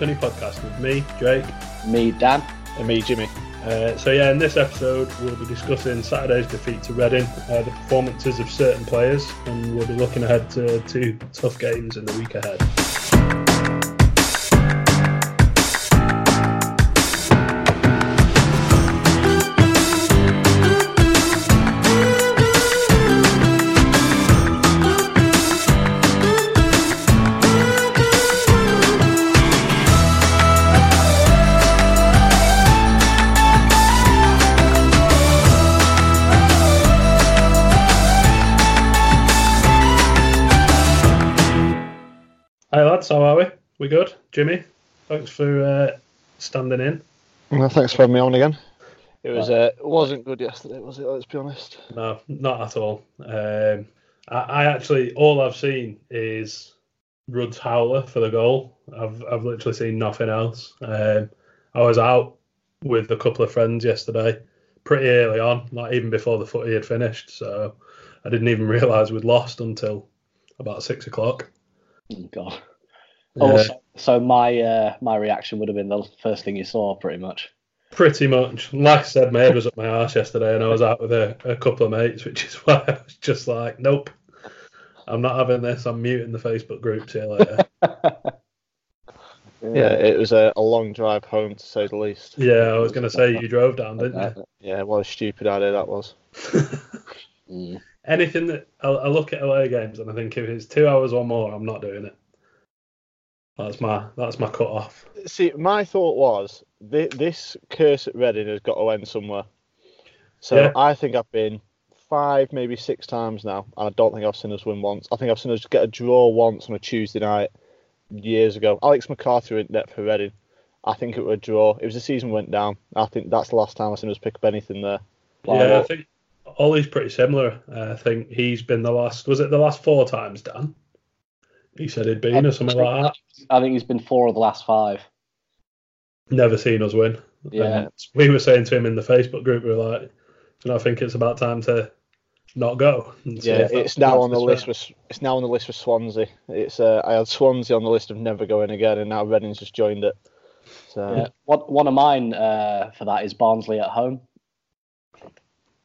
Sunny podcast with me, Jake, Me, Dan. And me, Jimmy. Uh, so yeah, in this episode we'll be discussing Saturday's defeat to Reading, uh, the performances of certain players, and we'll be looking ahead to two tough games in the week ahead. We? We good? Jimmy, thanks for uh, standing in. Well, thanks for having me on again. It was uh, it wasn't good yesterday, was it? Let's be honest. No, not at all. Um, I, I actually all I've seen is Rudd's howler for the goal. I've I've literally seen nothing else. Um, I was out with a couple of friends yesterday, pretty early on, not even before the footy had finished. So I didn't even realise we'd lost until about six o'clock. Oh, God. Yeah, Oh, so, so my uh, my reaction would have been the first thing you saw, pretty much. pretty much. Like I said, my head was up my arse yesterday, and I was out with a, a couple of mates, which is why I was just like, nope. I'm not having this. I'm muting the Facebook group. See you later. Yeah, it was a, a long drive home to say the least. Yeah, I was going to say you drove down, didn't you? Yeah, what a stupid idea that was. Mm. Anything that I, I look at away games and I think if it's two hours or more, I'm not doing it. That's my that's my cut off. See, my thought was thi- this curse at Reading has got to end somewhere. So Yeah. I think I've been five, maybe six times now, and I don't think I've seen us win once. I think I've seen us get a draw once on a Tuesday night years ago. Alex McCarthy in net for Reading. I think it was a draw. It was the season went down. I think that's the last time I've seen us pick up anything there. Like, yeah, I think Ollie's pretty similar. Uh, I think he's been the last. Was it the last four times, Dan? He said he'd been or something like that. I think he's been four of the last five. Never seen us win. Yeah. And we were saying to him in the Facebook group, we were like, and I think it's about time to not go." Yeah, it's now on the list. With, it's now on the list for Swansea. It's uh, I had Swansea on the list of never going again, and now Reading's just joined it. So Yeah. One, one of mine uh, for that is Barnsley at home.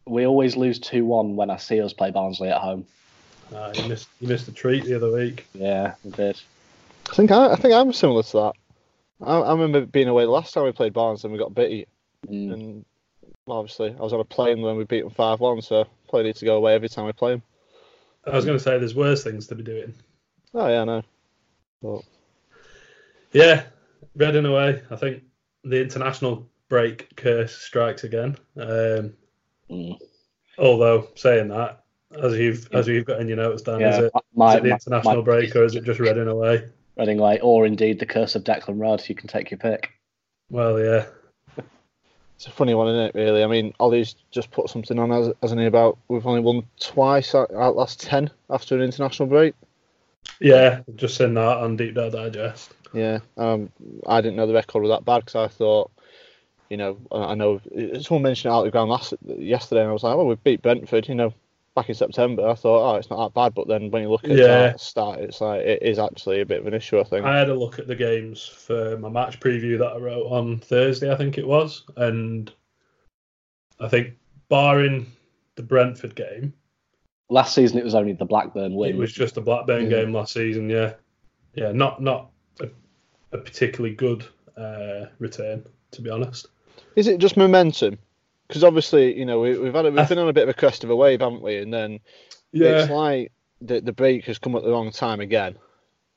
We always lose 2 1 when I see us play Barnsley at home. Ah, you missed you missed a treat the other week. Yeah, we did. I think I, I think I'm similar to that. I, I remember being away the last time we played Barnes and we got beat, Mm. and well, obviously I was on a plane when we beat them five one, so probably need to go away every time we play them. I was going to say there's worse things to be doing. Oh yeah, I know. But Yeah, Reading away. I think the international break curse strikes again. Um, Mm. although saying that, as you've as you've got in your notes, Dan, is it, my, is it the my- international my- break or is it just Reading away? Reading away, or indeed the curse of Declan Rudd. You can take your pick. Well, yeah, it's a funny one, isn't it? Really. I mean, Ollie's just put something on as hasn't he about we've only won twice out out last ten after an international break. yeah. Just seen that on Deep Dive Digest. Yeah, um, I didn't know the record was that bad because I thought, you know, I I know someone mentioned it out of the ground last yesterday, and I was like, well, we beat Brentford, you know, back in September. I thought, oh, it's not that bad, but then when you look at it Yeah. at the start, it's like it is actually a bit of an issue, I think. I had a look at the games for my match preview that I wrote on Thursday, I think it was, and I think barring the Brentford game, Last season, it was only the Blackburn win. it was just a Blackburn Yeah. game last season. Yeah, yeah, not not a, a particularly good uh, return, to be honest. Is it just momentum? Because obviously, you know, we, we've had a, we've been on a bit of a crest of a wave, haven't we? And then it's like the the break has come at the wrong time again,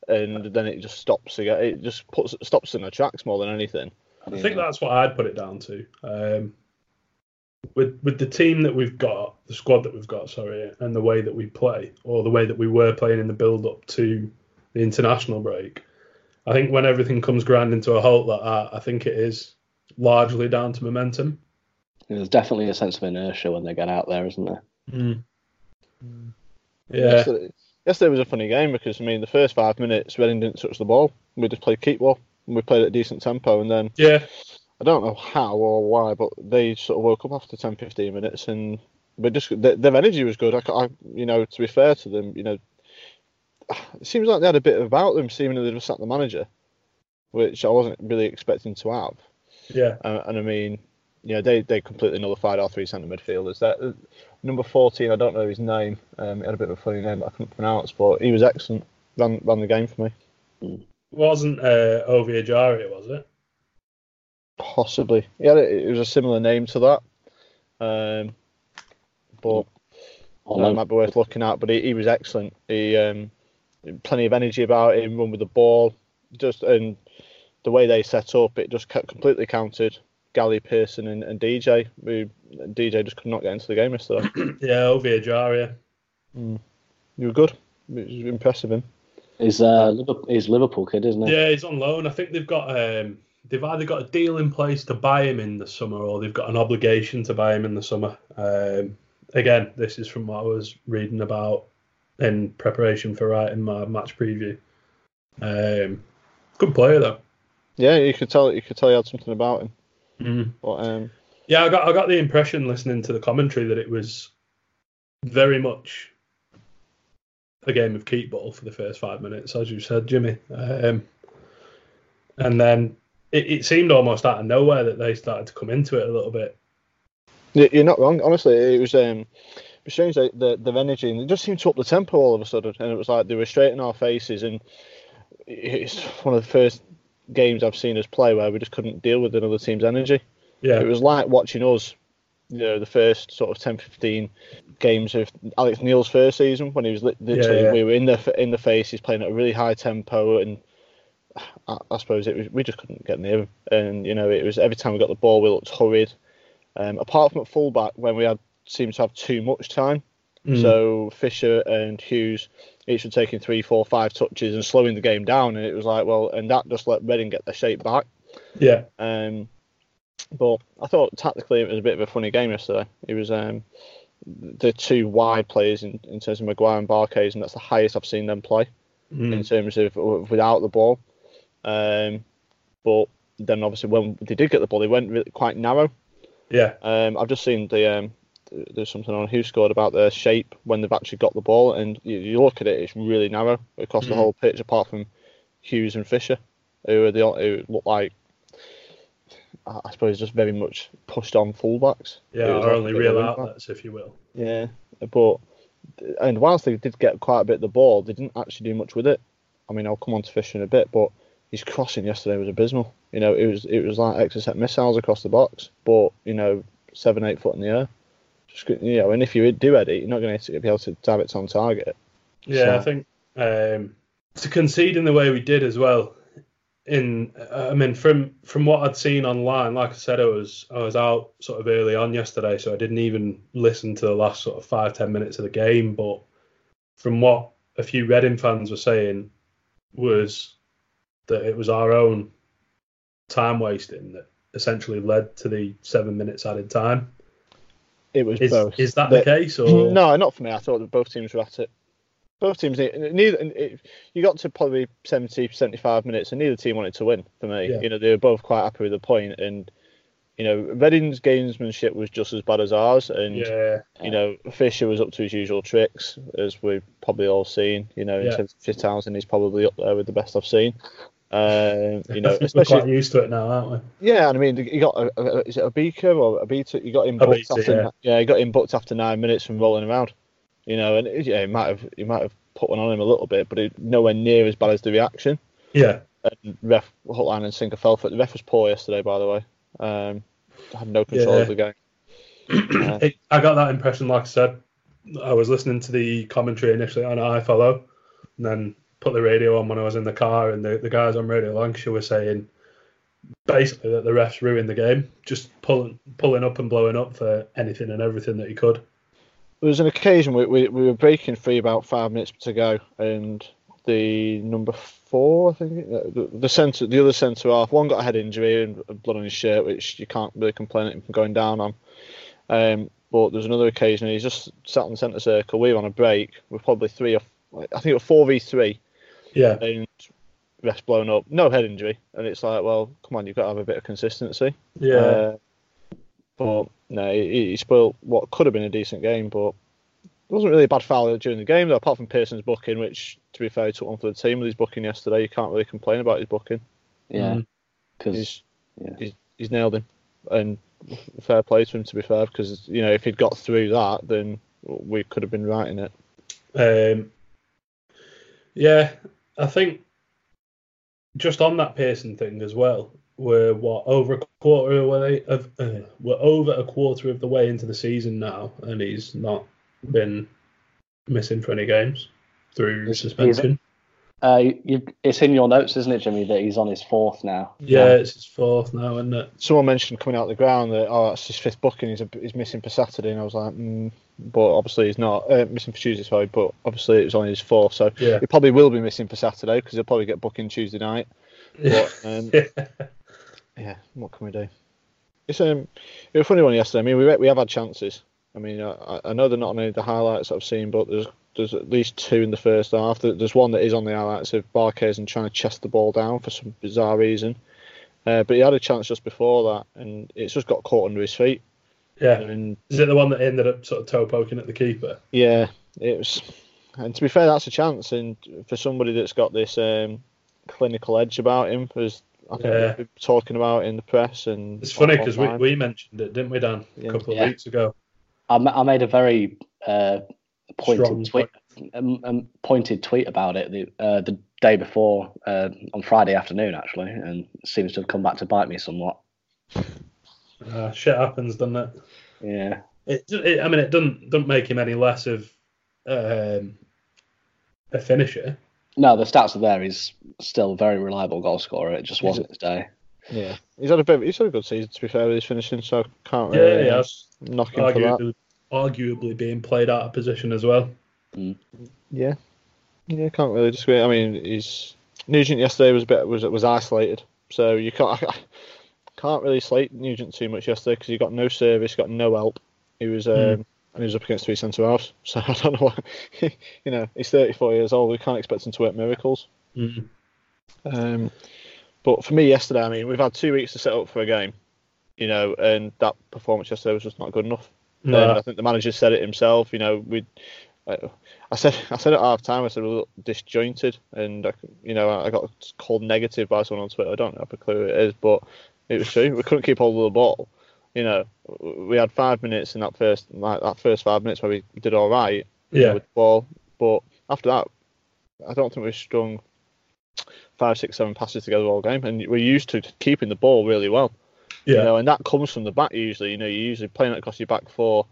and then it just stops again. It just puts stops in the tracks more than anything. I think that's what I'd put it down to. Um, with with the team that we've got, the squad that we've got, sorry, and the way that we play, or the way that we were playing in the build up to the international break, I think when everything comes grinding to a halt like that, I think it is largely down to momentum. There's definitely a sense of inertia when they get out there, isn't there? Mm. Yeah, Yesterday, yesterday was a funny game because I mean the first five minutes Reading didn't touch the ball. We just played keep ball. and We played at a decent tempo, and then yeah, I don't know how or why, but they sort of woke up after 10, 15 minutes, and but just their, their energy was good. I, I, you know, to be fair to them, you know, it seems like they had a bit about them, seemingly they just sat the manager, which I wasn't really expecting to have. yeah. Uh, and I mean, you know, they, they completely nullified our three centre midfielders. That uh, number fourteen, I don't know his name. Um, he had a bit of a funny name that I couldn't pronounce, but he was excellent. Ran ran the game for me. Wasn't uh, Ovie Ejaria, was it? Possibly, yeah, it, it was a similar name to that. Um, but Or that might be worth looking at. But he, he was excellent. He um, plenty of energy about him, run with the ball, just and the way they set up, it just completely counted Gally Pearson and, and DJ. Who DJ just could not get into the game yesterday. Yeah, Ovie Ejaria. You were good. It was impressive him. he's uh, Liverpool, he's Liverpool kid, isn't he? Yeah, he's on loan. I think they've got um, they've either got a deal in place to buy him in the summer, or they've got an obligation to buy him in the summer. Um, again, this is from what I was reading about in preparation for writing my match preview. Um, good player though. Yeah, you could tell. You could tell he had something about him. Mm. But um, Yeah, I got I got the impression listening to the commentary that it was very much a game of keep ball for the first five minutes, as you said, Jimmy. Um, and then it, it seemed almost out of nowhere that they started to come into it a little bit. you're not wrong. Honestly, it was um, it was strange like, the the energy and it just seemed to up the tempo all of a sudden, and it was like they were straight in our faces, and it's one of the first games I've seen us play where we just couldn't deal with another team's energy. Yeah, It was like watching us, you know, the first sort of 10, 15 games of Alex Neil's first season when he was li- literally yeah. we were in the in the face. He's playing at a really high tempo, and I, I suppose it was we just couldn't get near him. And you know, it was every time we got the ball, we looked hurried. Um, apart from at fullback when we had seemed to have too much time. Mm. So Fisher and Hughes each were taking three, four, five touches and slowing the game down, and it was like, well, and that just let Reading get their shape back. yeah, Um, but I thought tactically it was a bit of a funny game yesterday. It was um, the two wide players in, in terms of Maguire and Barclays, and that's the highest I've seen them play in Mm. terms of of without the ball. Um, but then obviously when they did get the ball, they went really quite narrow. yeah, Um, I've just seen the um, there's something on who scored about their shape when they've actually got the ball, and you, you look at it, it's really narrow across the Mm. whole pitch, apart from Hughes and Fisher, who are the who look like I suppose just very much pushed on fullbacks. yeah. Our only real back. outlets, if you will. Yeah, but and whilst they did get quite a bit of the ball, they didn't actually do much with it. I mean, I'll come on to Fisher in a bit, but his crossing yesterday was abysmal. You know, it was it was like exocet missiles across the box, but you know, seven eight foot in the air. You know, and if you do edit, you're not going to be able to have it on target. Yeah, So- I think um, to concede in the way we did as well. In, I mean, from from what I'd seen online, like I said, I was I was out sort of early on yesterday, so I didn't even listen to the last sort of five ten minutes of the game. But from what a few Reading fans were saying, was that it was our own time wasting that essentially led to the seven minutes added time. It was Is both. is that The- the case? Or No, not for me. I thought that both teams were at it. Both teams, neither. It, you got to probably 70, 75 minutes, and neither team wanted to win. For me, Yeah. you know, they were both quite happy with the point, and you know, Reading's gamesmanship was just as bad as ours, and yeah, you know, Fisher was up to his usual tricks, as we've probably all seen. You know, in Yeah. terms of fit housing, he's probably up there with the best I've seen. Um, you know, we're especially quite used to it now, aren't we? yeah, and I mean, you got a, a, is it a beaker or a beater? You got him booked beater, after yeah. yeah, you got him booked after nine minutes from rolling around. You know, and it, yeah, he might have he might have put one on him a little bit, but it, nowhere near as bad as the reaction. Yeah, And ref hook, line and sinker fell for it. The ref was poor yesterday, by the way. Um, had no control Yeah. of the game. Uh, it, I got that impression. Like I said, I was listening to the commentary initially on iFollow, and then put the radio on when I was in the car, and the, the guys on Radio Lancashire were saying basically that the refs ruined the game, just pulling pulling up and blowing up for anything and everything that he could. There was an occasion we, we, we were breaking free about five minutes to go, and the number four, I think. The, the centre, the other centre half, one got a head injury and blood on his shirt, which you can't really complain at him from going down on. Um, but there's another occasion he's just sat in the centre circle. We were on a break. We're probably three or I think it was four v three, Yeah. and rest blown up, no head injury, and it's like, well, come on, you've got to have a bit of consistency. Yeah. Uh, but no, he, he spoiled what could have been a decent game, but it wasn't really a bad foul during the game, though, apart from Pearson's booking, which, to be fair, he took one for the team with his booking yesterday. You can't really complain about his booking. Yeah, Mm. because He's, Yeah. he's, he's nailed him. And fair play to him, to be fair, because, you know, if he'd got through that, then we could have been right in it. Um, yeah, I think just on that Pearson thing as well, we're what over a quarter away of uh, we're over a quarter of the way into the season now, and he's not been missing for any games through suspension. Uh, you, it's in your notes, isn't it, Jimmy, that he's on his fourth now? Yeah, it's his fourth now, isn't it? Someone mentioned coming out of the ground that, oh, that's his fifth booking, he's, a, he's missing for Saturday, and I was like, mm, but obviously he's not. Uh, missing for Tuesday, sorry, but obviously it was only his fourth, so Yeah. he probably will be missing for Saturday because he'll probably get booking Tuesday night. But, um, yeah. yeah, what can we do? It's um, it was a funny one yesterday. I mean, we we have had chances. I mean, I, I know they're not on any of the highlights I've seen, but there's there's at least two in the first half. There's one that is on the highlights of Barkhuizen trying to chest the ball down for some bizarre reason. Uh, but he had a chance just before that, and it's just got caught under his feet. yeah. And Is it the one that ended up sort of toe poking at the keeper? yeah, it was. And to be fair, that's a chance. And for somebody that's got this um, clinical edge about him, as I think Yeah. we've been talking about in the press, and It's funny because we, we mentioned it, didn't we, Dan, Yeah. a couple of Yeah. weeks ago? I, I made a very uh, pointed Strong tweet, um, um, pointed tweet about it the uh, the day before uh, on Friday afternoon actually, and seems to have come back to bite me somewhat. Uh, shit happens, doesn't it? Yeah, It, it, I mean, it doesn't doesn't make him any less of um, a finisher. no, the stats are there. He's still a very reliable goal scorer. It just wasn't his day. Yeah, he's had a bit. He's had a good season to be fair with his finishing, so I can't really he has. knock him for that. Arguably, arguably being played out of position as well. Yeah, yeah, can't really disagree. I mean, he's Nugent yesterday was a bit was was isolated, so you can't can't really slate Nugent too much yesterday because he got no service, got no help. He was um, and he was up against three centre halves, so I don't know what you know. He's thirty four years old. We can't expect him to work miracles. Mm. Um, but for me yesterday, I mean, we've had two weeks to set up for a game, you know, and that performance yesterday was just not good enough. No, I think the manager said it himself. You know, we. I, said I said at half time I said we look disjointed, and I, you know I got called negative by someone on Twitter. I don't have a clue who it is, but it was true. We couldn't keep hold of the ball. You know, we had five minutes in that first like that first five minutes where we did all right yeah, with the ball, but after that, I don't think we strung five, six, seven passes together all game, and we're used to keeping the ball really well. Yeah, You know, and that comes from the back usually. You know, you're usually playing it across your back four,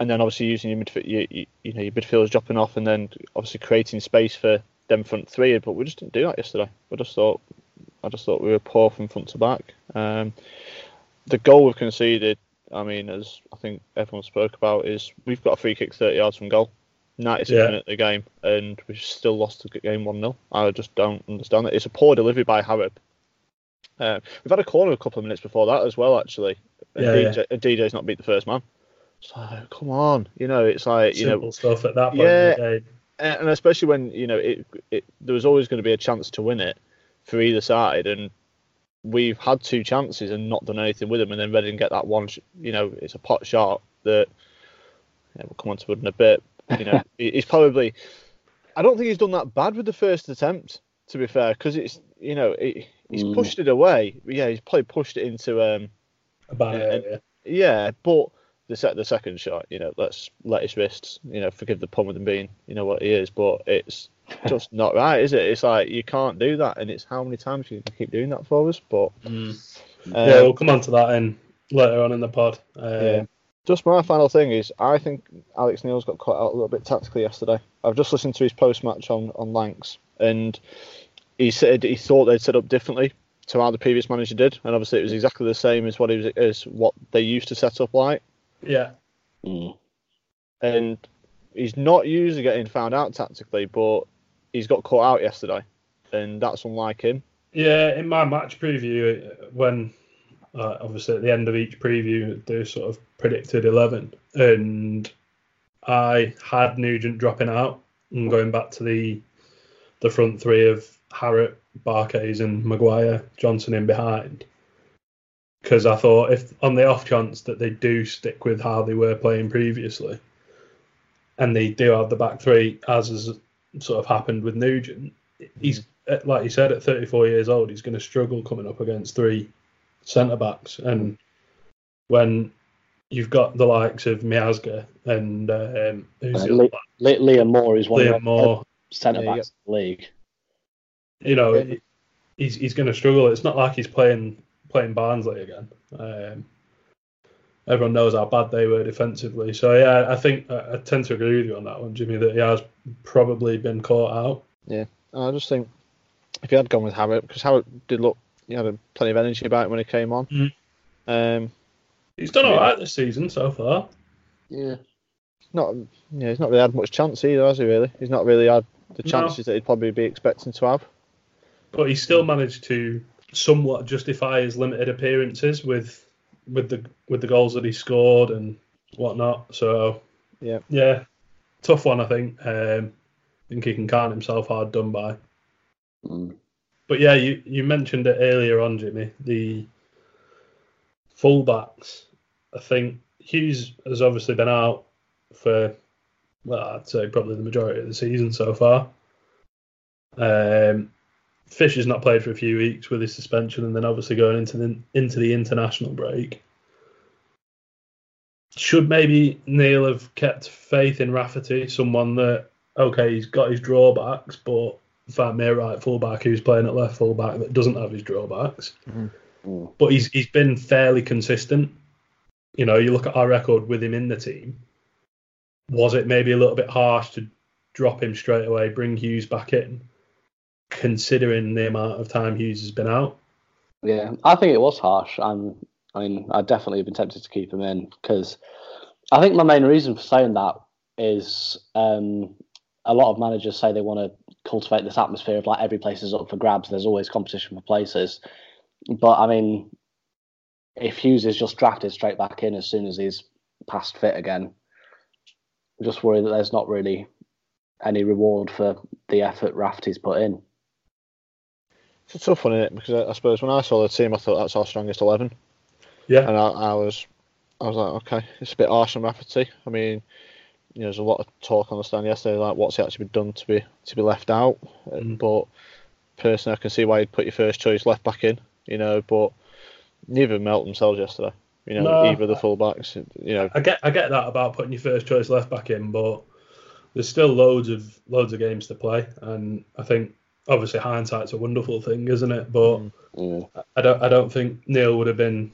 and then obviously using your midfield, you, you, you know, your midfielders dropping off, and then obviously creating space for them front three. But we just didn't do that yesterday. We just thought, I just thought we were poor from front to back. Um, the goal we've conceded, I mean, as I think everyone spoke about, is we've got a free kick 30 yards from goal. 90th Yeah. minute of the game, and we've still lost the game 1 0. I just don't understand it. It's a poor delivery by Harrop. Uh, we've had a corner a couple of minutes before that as well, actually. Yeah, DJ, and DJ's not beat the first man. So come on, you know, it's like you simple know, stuff at that point. Yeah. in the game. and especially when you know it, it, there was always going to be a chance to win it for either side, and we've had two chances and not done anything with them, and then Reading get that one, you know, it's a pot shot that yeah, we'll come on to it in a bit. You know, he's probably, I don't think he's done that bad with the first attempt, to be fair, because it's you know it, he's Mm. pushed it away. Yeah, he's probably pushed it into um A bad Yeah, area. yeah, but the set the second shot, you know, let's let his wrists, you know, forgive the pun with him being, you know, what he is, but it's just not right, is it? It's like you can't do that, and it's how many times you can keep doing that for us. But Mm. uh, yeah, we'll come on to that in later on in the pod. Uh, Yeah. just my final thing is, I think Alex Neil's got caught out a little bit tactically yesterday. I've just listened to his post match on on Lancs, and he said he thought they'd set up differently to how the previous manager did, and obviously it was exactly the same as what he was as what they used to set up like. yeah, Mm. and he's not usually getting found out tactically, but he's got caught out yesterday. and that's unlike him. Yeah, in my match preview, when uh, obviously at the end of each preview, they sort of predicted 11, and I had Nugent dropping out and going back to the the front three of Harrop, Barkhuizen, and Maguire, Johnson in behind. Because I thought if on the off chance that they do stick with how they were playing previously, and they do have the back three, as has sort of happened with Nugent, he's like you said at 34 years old, he's going to struggle coming up against three centre backs, and when you've got the likes of Miazga and um, who's Uh, other Li- Liam Moore is one Liam of Moore. The centre Yeah, you backs in the league. You know, Yeah. he's he's going to struggle. It's not like he's playing playing Barnsley again. Um, everyone knows how bad they were defensively. So yeah, I think I, I tend to agree with you on that one, Jimmy. That he has probably been caught out. Yeah. And I just think if he had gone with Harrop, because Harrop did look, he had a- plenty of energy about him when he came on. Mhm. Um, He's done Yeah. all right this season so far. Yeah. not, yeah, he's not really had much chance either, has he? Really, he's not really had the No. chances that he'd probably be expecting to have. but he still managed to somewhat justify his limited appearances with with the with the goals that he scored and whatnot. So Yeah. yeah, tough one I think. Um, I think he can count himself hard done by. Mm. But yeah, you, you mentioned it earlier on, Jimmy. The fullbacks. I think Hughes has obviously been out for well, I'd say probably the majority of the season so far. Um, Fish has not played for a few weeks with his suspension, and then obviously going into the into the international break. Should maybe Neil have kept faith in Rafferty, someone that okay, he's got his drawbacks, but find me a right fullback who's playing at left fullback that doesn't have his drawbacks. Mm. But he's he's been fairly consistent. You know, you look at our record with him in the team. Was it maybe a little bit harsh to drop him straight away, bring Hughes back in, considering the amount of time Hughes has been out? Yeah, I think it was harsh. I'm, I mean, I'd definitely have been tempted to keep him in because I think my main reason for saying that is um, a lot of managers say they want to cultivate this atmosphere of like every place is up for grabs. There's always competition for places. But I mean, if Hughes is just drafted straight back in as soon as he's past fit again, I'm just worried that there's not really any reward for the effort Rafty's put in. It's a tough one, isn't it? Because I, I suppose when I saw the team, I thought that's our strongest eleven, Yeah, and I, I was, I was like, okay, it's a bit harsh on Rafferty. I mean, you know, there's a lot of talk on the stand yesterday, like what's he actually been done to be to be left out. Mm. But personally, I can see why you'd put your first choice left back in. You know, but neither of them helped themselves yesterday. You know, No, either of the fullbacks. You know, I get I get that about putting your first choice left back in, but there's still loads of loads of games to play, and I think obviously hindsight's a wonderful thing, isn't it? But Mm. Mm. I don't I don't think Neil would have been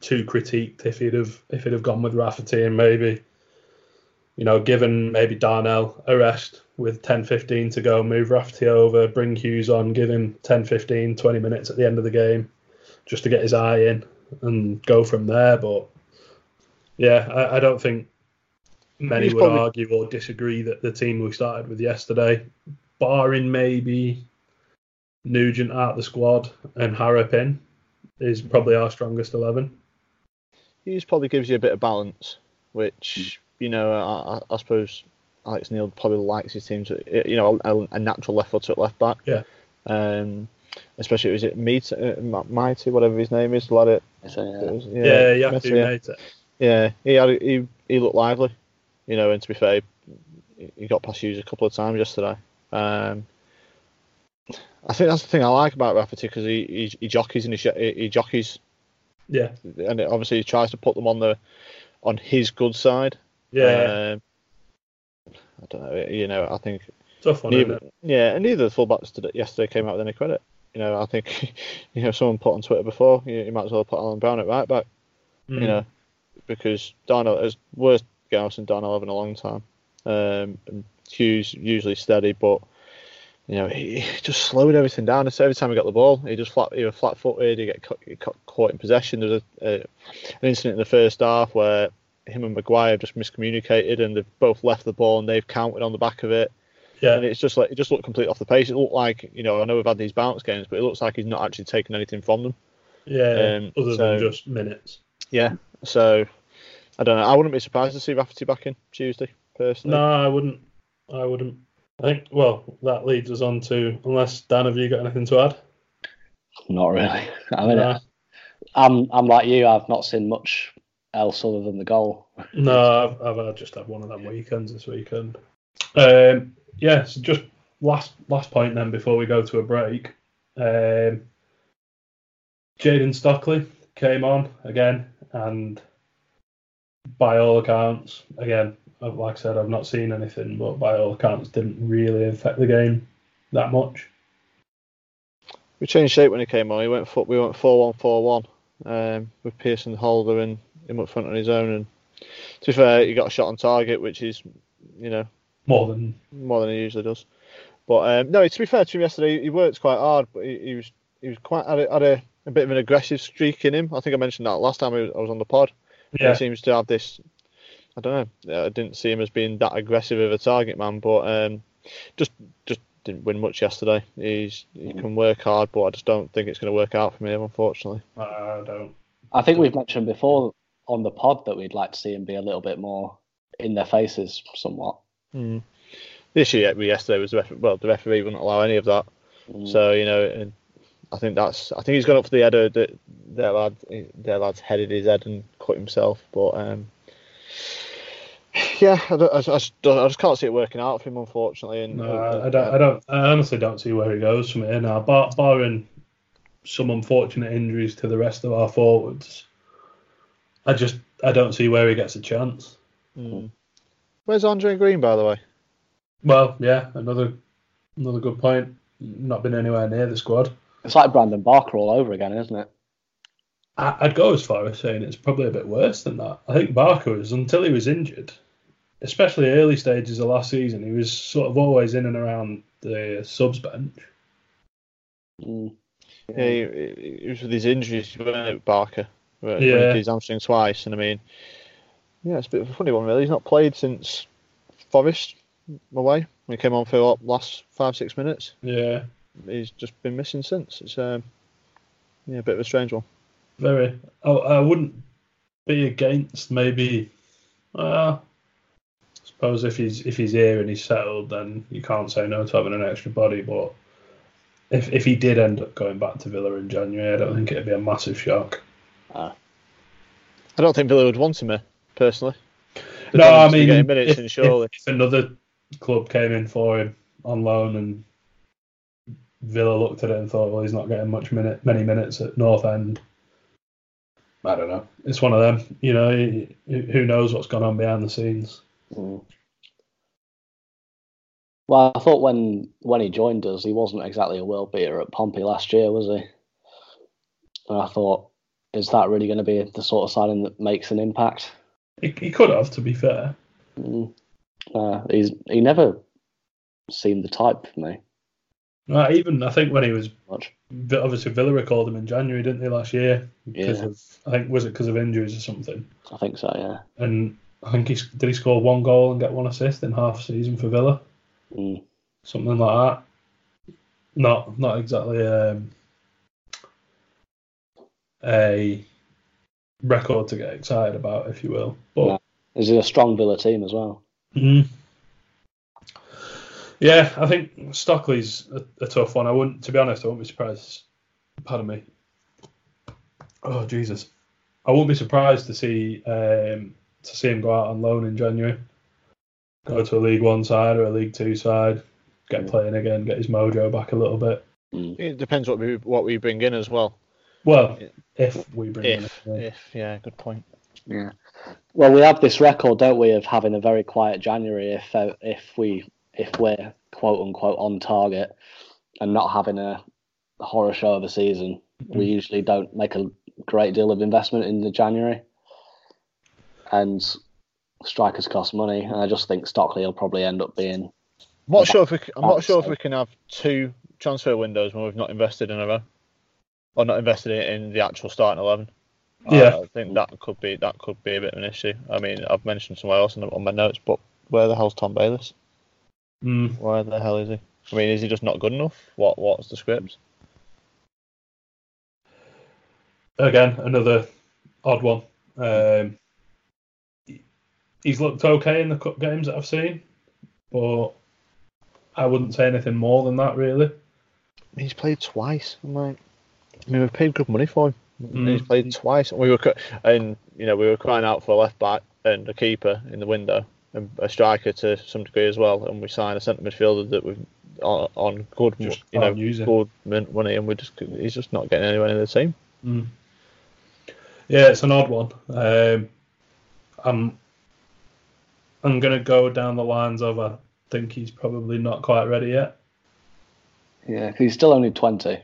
too critiqued if he'd have if he'd have gone with Rafferty and maybe you know given maybe Darnell a rest with 10 15 to go move Rafferty over bring Hughes on give him 10 15 20 minutes at the end of the game just to get his eye in and go from there but yeah I, I don't think many He's would probably- argue or disagree that the team we started with yesterday barring maybe Nugent out the squad and Harrop in is probably our strongest eleven. Hughes probably gives you a bit of balance, which you know I, I- suppose Alex Neil probably likes his team to you know a, a natural left footer at left back. Yeah. Um, especially was it Meat, uh, Mighty, whatever his name is, the lad at yeah. it was- Yeah, yeah, Messi, yeah. yeah. Mate. Yeah, he had he he looked lively, you know. And to be fair, he, he got past Hughes a couple of times yesterday. Um, I think that's the thing I like about Rafferty because he, he he jockeys and he, he jockeys, Yeah, and it, obviously he tries to put them on the on his good side. yeah, Um, I don't know. You know, I think tough one. Isn't neither, it? yeah, and neither of the fullbacks today, yesterday came out with any credit. You know, I think you know someone put on Twitter before you, you might as well put Alan Browne at right back. Mm. You know, because Darnell is worst game I've Darnell have in a long time. Um, and Hughes usually steady, but you know he, he just slowed everything down. So every time he got the ball, he just flat, he was flat-footed. He get caught, he got caught in possession. There was a, a, an incident in the first half where him and Maguire just miscommunicated, and they've both left the ball and they've counted on the back of it. Yeah. And it's just like it just looked completely off the pace. It looked like you know I know we've had these bounce games, but it looks like he's not actually taking anything from them. Yeah, Um, other so- than just minutes. Yeah. So I don't know. I wouldn't be surprised to see Rafferty back in Tuesday. Personally. No, I wouldn't. I wouldn't. I think. Well, that leads us on to unless Dan, have you got anything to add? Not really. I mean, No. I'm I'm like you. I've not seen much else other than the goal. No, I've, I've just had one of them weekends this weekend. Um, yeah, so just last last point then before we go to a break. Um, Jayden Stockley came on again, and by all accounts, again, like I said, I've not seen anything, but by all accounts, didn't really affect the game that much. We changed shape when he came on. He went foot. We went four one four one. Um, with Pearson Holder and him up front on his own. And to be fair, he got a shot on target, which is, you know, More than more than he usually does. But um, no, to be fair to him yesterday, he worked quite hard, but he, he was he was quite had, a, had a, a bit of an aggressive streak in him. I think I mentioned that last time I was, I was on the pod. yeah, He seems to have this. I don't know. I didn't see him as being that aggressive of a target man, but um, just just didn't win much yesterday. He's he can work hard, but I just don't think it's going to work out for him, unfortunately. I don't. I think we've mentioned before on the pod that we'd like to see him be a little bit more in their faces, somewhat. Hmm. This year, yesterday was the referee, well, the referee wouldn't allow any of that. Mm. So you know, I think that's I think he's gone up for the header. That their lad, their lad's headed his head and cut himself. But um, yeah, I, I, just, I just can't see it working out for him, unfortunately. And No, I don't. I don't. I honestly don't see where he goes from here now. Bar, barring some unfortunate injuries to the rest of our forwards, I just I don't see where he gets a chance. Hmm. Where's Andre Green, by the way? Well, yeah, another another good point. Not been anywhere near the squad. It's like Brandon Barker all over again, isn't it? I, I'd go as far as saying it's probably a bit worse than that. I think Barker was until he was injured, especially early stages of last season. He was sort of always in and around the subs bench. Mm. Yeah, he, he- he was with his injuries, wasn't it, Barker? Where Yeah. yeah. His hamstring twice, and I mean, yeah, it's a bit of a funny one, really. He's not played since Forest away when he came on for what, last five six minutes. Yeah, He's just been missing since. It's um, yeah, a bit of a strange one. very. I, I wouldn't be against maybe. Uh, I suppose if he's if he's here and he's settled, then you can't say no to having an extra body. But if if he did end up going back to Villa in January, I don't think it'd be a massive shock. I don't think Villa would want him here, personally. They'd No, I mean, getting minutes if, in surely. if, if another club came in for him on loan and Villa looked at it and thought, well, he's not getting much minute, many minutes at North End. I don't know. It's one of them. You know, who knows what's gone on behind the scenes. Mm. Well, I thought when when he joined us, he wasn't exactly a world beater at Pompey last year, was he? And I thought, is that really going to be the sort of signing that makes an impact? He, he could have, to be fair. Mm. Uh, he's he never seemed the type for me Uh, even I think when he was much. obviously Villa recalled him in January, didn't they, last year? Because Yeah. of I think was it because of injuries or something. I think so, yeah. And I think he did he score one goal and get one assist in half season for Villa. Mm. something like that. Not not exactly um, a record to get excited about, if you will. But No. Is it a strong Villa team as well? Mhm. yeah, I think Stockley's a, a tough one. I wouldn't, to be honest, I wouldn't be surprised. Pardon me. Oh Jesus, I wouldn't be surprised to see um, to see him go out on loan in January. Go to a League One side or a League Two side, get playing again, get his mojo back a little bit. Mm. It depends what we what we bring in as well. Well, if we bring If, him in. if, yeah, good point. Yeah. Well, we have this record, don't we, of having a very quiet January if uh, if we if we're quote unquote on target and not having a horror show of a season. We usually don't make a great deal of investment in the January, and strikers cost money. And I just think Stockley will probably end up being. I'm not sure if we, c- I'm not sure if we can have two transfer windows when we've not invested in a row, or not invested in, in the actual starting eleven. I- Yeah. I, think that could be that could be a bit of an issue. I mean, I've mentioned somewhere else on, on my notes, but where the hell's Tom Bayliss? Mm. Why the hell is he? I mean, is he just not good enough? What What's the script? Again, another odd one. Um, he's looked okay in the cup games that I've seen, but I wouldn't say anything more than that, really. He's played twice. I'm like, I mean, we've paid good money for him. And He's Mm. played twice, and we were, and you know, we were crying out for a left back and a keeper in the window, and a striker to some degree as well. And we signed a centre midfielder that we on, on good, Just you know, using. good money, and we just he's just not getting anywhere in the team. Mm. Yeah, it's an odd one. Um, I'm I'm gonna go down the lines of I think he's probably not quite ready yet. Yeah, he's still only 20.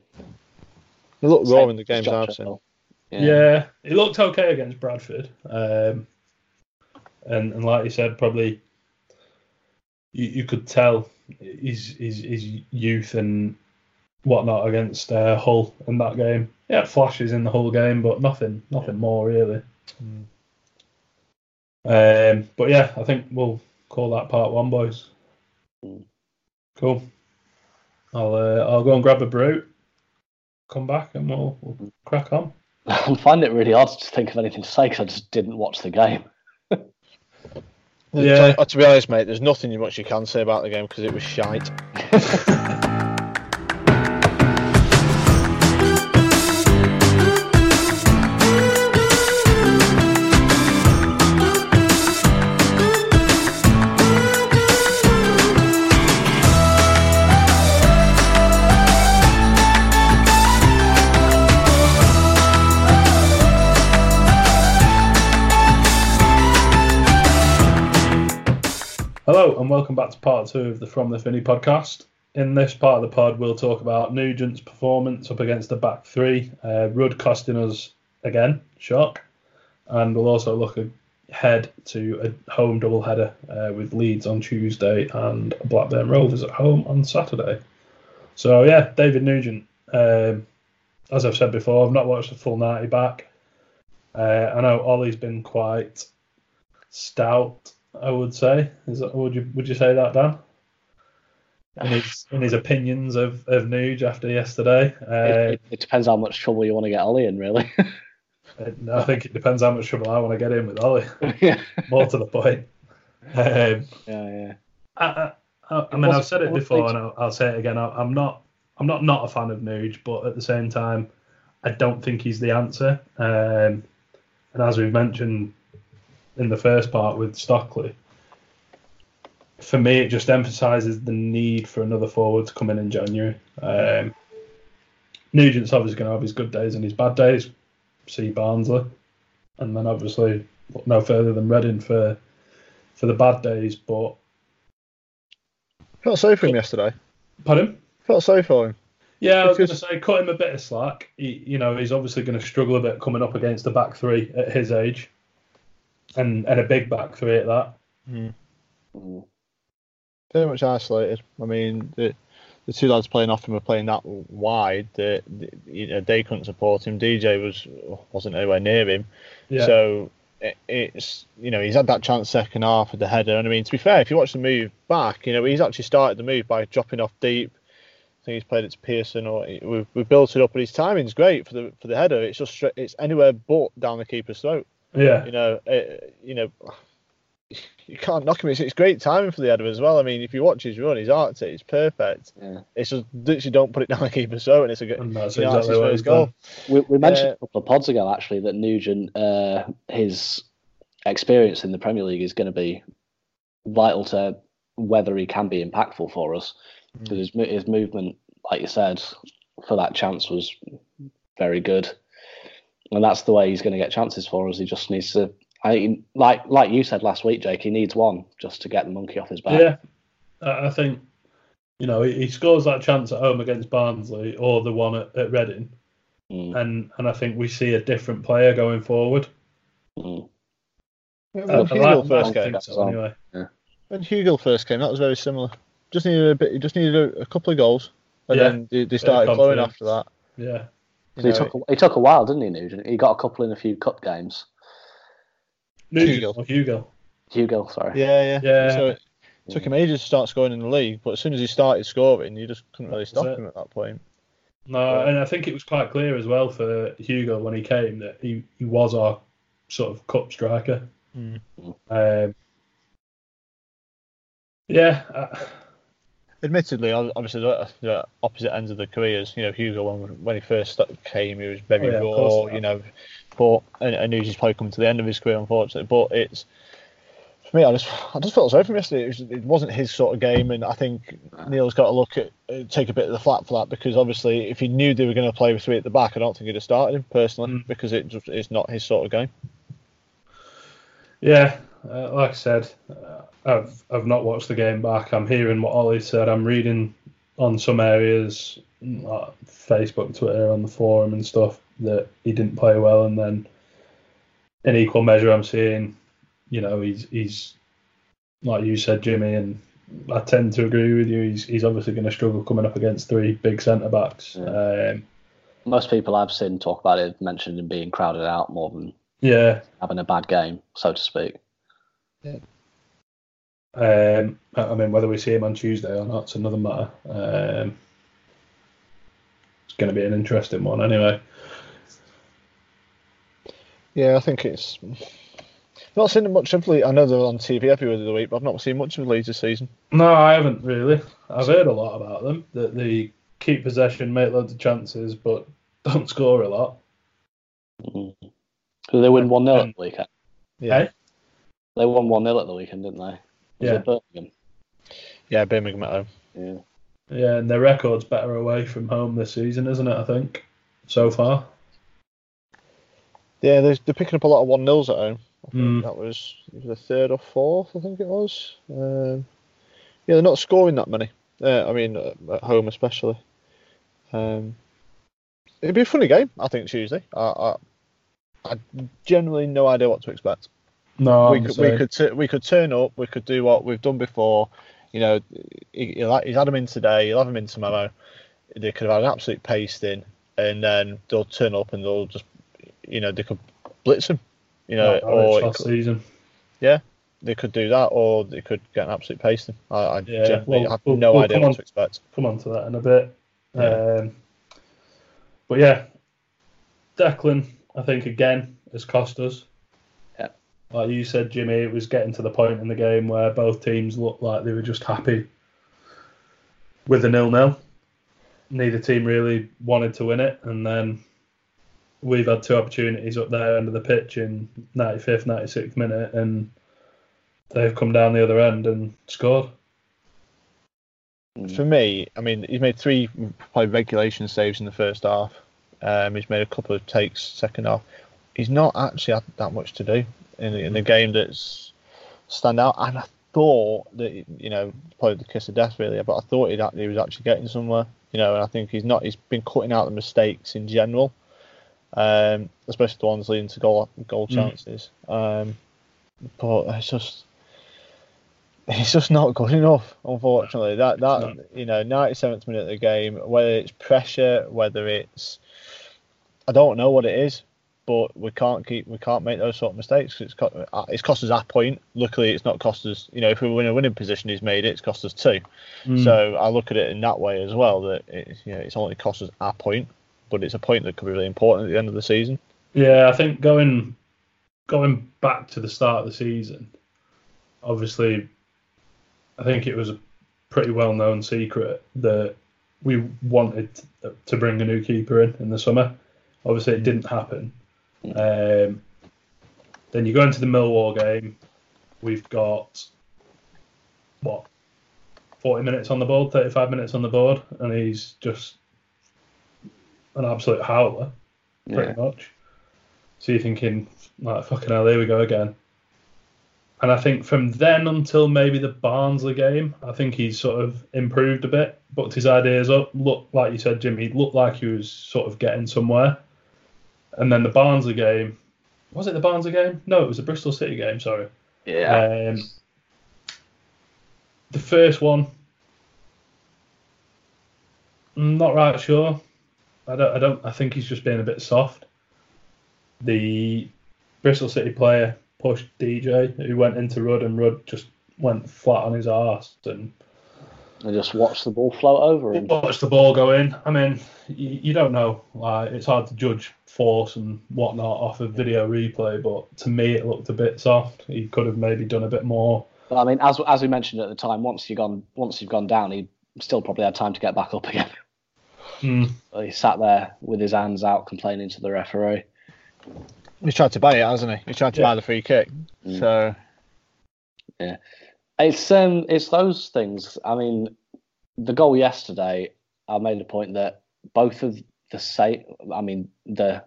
He looked raw in the games Josh I've seen. Hill. Yeah. he looked okay against Bradford. Um, and and like you said, probably you, you could tell his, his his youth and whatnot against uh, Hull in that game. He had flashes in the whole game, but nothing nothing more really. Mm. Um, but yeah, I think we'll call that part one, boys. Mm. Cool. I'll uh, I'll go and grab a brew, come back, and we'll, we'll crack on. I find it really odd to think of anything to say because I just didn't watch the game. Yeah. To, to be honest, mate, there's nothing much you can say about the game because it was shite. welcome back to part two of the From the Finney podcast. In this part of the pod, we'll talk about Nugent's performance up against the back three, uh, Rudd costing us again, shock, and we'll also look ahead to a home double header uh, with Leeds on Tuesday and Blackburn Rovers at home on Saturday. So yeah, David Nugent. Um, as I've said before, I've not watched the full ninety back. Uh, I know Ollie's been quite stout I would say. Is that, would you would you say that, Dan? In his in his opinions of of Nuge after yesterday, It, uh, it, it depends how much trouble you want to get Ollie in, really. No, I think it depends how much trouble I want to get in with Ollie. yeah, More to the point. Um, yeah. I, I, I, I mean, I've said it before, and I'll, I'll say it again. I, I'm not I'm not not a fan of Nuge, but at the same time, I don't think he's the answer. Um, and as we've mentioned in the first part with Stockley, for me, it just emphasises the need for another forward to come in in January. Um, Nugent's obviously going to have his good days and his bad days. See Barnsley, and then obviously no further than Reading for for the bad days. But Felt sorry for him yesterday. pardon. Felt sorry for him. Yeah, I was going to say, cut him a bit of slack. He, you know, he's obviously going to struggle a bit coming up against the back three at his age, and and a big back three at that. Mm. Very much isolated. I mean, the the two lads playing off him were playing that wide that that, you know they couldn't support him. DJ was wasn't anywhere near him. Yeah, So it, it's you know he's had that chance second half with the header. And I mean, to be fair, if you watch the move back, you know he's actually started the move by dropping off deep. I think he's played it to Pearson, or we've, we've built it up. But his timing's great for the for the header. It's just it's anywhere but down the keeper's throat. Yeah, You know, it, you know, you can't knock him. It's, it's great timing for the header as well. I mean, if you watch his run, his arc it, it's perfect. Yeah. It's just literally don't put it down the keeper's throat, and it's a good. and that's You know, exactly his what first he's goal. We, we mentioned Uh, a couple of pods ago actually that Nugent, uh, his experience in the Premier League is going to be vital to whether he can be impactful for us. Because his, his movement, like you said, for that chance was very good, and that's the way he's going to get chances for us. He just needs to, I mean, like like you said last week, Jake. He needs one just to get the monkey off his back. Yeah, I I think you know he he scores that chance at home against Barnsley or the one at, at Reading, Mm, and and I think we see a different player going forward. mm. When I- I Hugill first I came, think so anyway. when Hugill first came, that was very similar. Just needed a bit. He just needed a, a couple of goals, and Yeah. then they, they started flowing after that. Yeah, You So he know, took a, he took a while, didn't he, Nugent? He got a couple in a few cup games. Nugent Hugo. or Hugo. Hugo, sorry. yeah, yeah, Yeah. So it Took him ages to start scoring in the league, but as soon as he started scoring, you just couldn't really stop him at that point. No, and I think it was quite clear as well for Hugo when he came that he, he was our sort of cup striker. Mm. Um, yeah, uh, Admittedly, obviously, the, the opposite ends of the careers. You know, Hugo when when he first came, he was very Oh, yeah, raw. You know, but and, and he's probably coming to the end of his career, unfortunately. But it's for me, I just I just felt sorry for him yesterday. It, was, it wasn't his sort of game, and I think Neil's got to look at uh, take a bit of the flat that because obviously, if he knew they were going to play with three at the back, I don't think he'd have started him personally Mm. because it just it's not his sort of game. yeah. Uh, like I said, uh, I've I've not watched the game back. I'm hearing what Ollie said. I'm reading on some areas, like Facebook, Twitter, on the forum and stuff, that he didn't play well, and then in equal measure, I'm seeing, you know, he's he's like you said, Jimmy, and I tend to agree with you. He's he's obviously going to struggle coming up against three big centre backs. Yeah. Um, Most people I've seen talk about it mentioned him being crowded out more than yeah, having a bad game, so to speak. Um, I I mean, whether we see him on Tuesday or not, it's another matter. Um, it's going to be an interesting one, anyway. Yeah, I think it's not seen much of Leeds. I know they're on TV every other week, but I've not seen much of Leeds this season. No, I haven't really. I've heard a lot about them that they keep possession, make loads of chances, but don't score a lot. Mm. Did they win 1 0 at the weekend? Yeah. Hey? They won 1 0 at the weekend, didn't they? Was Yeah. it Birmingham? Yeah, Birmingham at home. Yeah. Yeah, and their record's better away from home this season, isn't it? I think so far. Yeah, they're, they're picking up a lot of one nils at home. I think Mm. that was, was the third or fourth, I think it was. Um, yeah, they're not scoring that many. Uh, I mean, uh, at home especially. Um, it'd be a funny game, I think Tuesday. I, I, I generally no idea what to expect. No, we could we could tu- we could turn up. We could do what we've done before. You know, he, he's had them in today. He'll have them in tomorrow. They could have had an absolute pasting, and then they'll turn up and they'll just, you know, they could blitz him. You know, or last could- season. they could do that, or they could get an absolute pasting. I, I Yeah, well, have we'll- no we'll idea what on- to expect. come on to that in a bit. Yeah. Um, but yeah, Declan, I think again has cost us. Like you said, Jimmy, it was getting to the point in the game where both teams looked like they were just happy with the nil nil. Neither team really wanted to win it, and then we've had two opportunities up there end of the pitch in 95th, 96th minute, and they've come down the other end and scored. For me, I mean, he's made three probably regulation saves in the first half. Um, he's made a couple of takes second half. He's not actually had that much to do in, in the game that's stand out. And I thought that you know probably the kiss of death really, but I thought he'd, he was actually getting somewhere. You know, and I think he's not. He's been cutting out the mistakes in general, um, especially the ones leading to goal goal Mm. chances. Um, but it's just it's just not good enough, unfortunately. That that you know, ninety seventh minute of the game, whether it's pressure, whether it's I don't know what it is, but we can't keep we can't make those sort of mistakes. It's co- uh, it's cost us a point. Luckily, it's not cost us. You know, if we were in a winning position, he's made it. It's cost us two. Mm. So I look at it in that way as well. That it's you know it's only cost us a point, but it's a point that could be really important at the end of the season. Yeah, I think going going back to the start of the season, obviously, I think it was a pretty well known secret that we wanted to bring a new keeper in in the summer. Obviously, it didn't happen. Um, then you go into the Millwall game. We've got what forty minutes on the board, thirty-five minutes on the board, and he's just an absolute howler pretty Yeah. much. So you're thinking, like, fucking hell, here we go again. And I think from then until maybe the Barnsley game, I think he's sort of improved a bit, booked his ideas up. Looked like you said, Jimmy, he looked like he was sort of getting somewhere. And then the Barnsley game, was it the Barnsley game? No, it was the Bristol City game. Sorry. Yeah. Um, the first one, I'm not right sure. I don't. I don't. I think he's just being a bit soft. The Bristol City player pushed DJ, who went into Rudd, and Rudd just went flat on his arse and And just watch the ball float over him. watch the ball go in. I mean, you, you don't know. Like it's hard to judge force and whatnot off of video replay, but to me it looked a bit soft. He could have maybe done a bit more. But I mean, as as we mentioned at the time, once you've gone once you've gone down, he still probably had time to get back up again. Mm. But he sat there with his hands out, complaining to the referee. He's tried to buy it, hasn't he? He's tried to Yeah. buy the free kick. Mm. So It's um, it's those things. I mean, the goal yesterday, I made a point that both of the save, I mean, the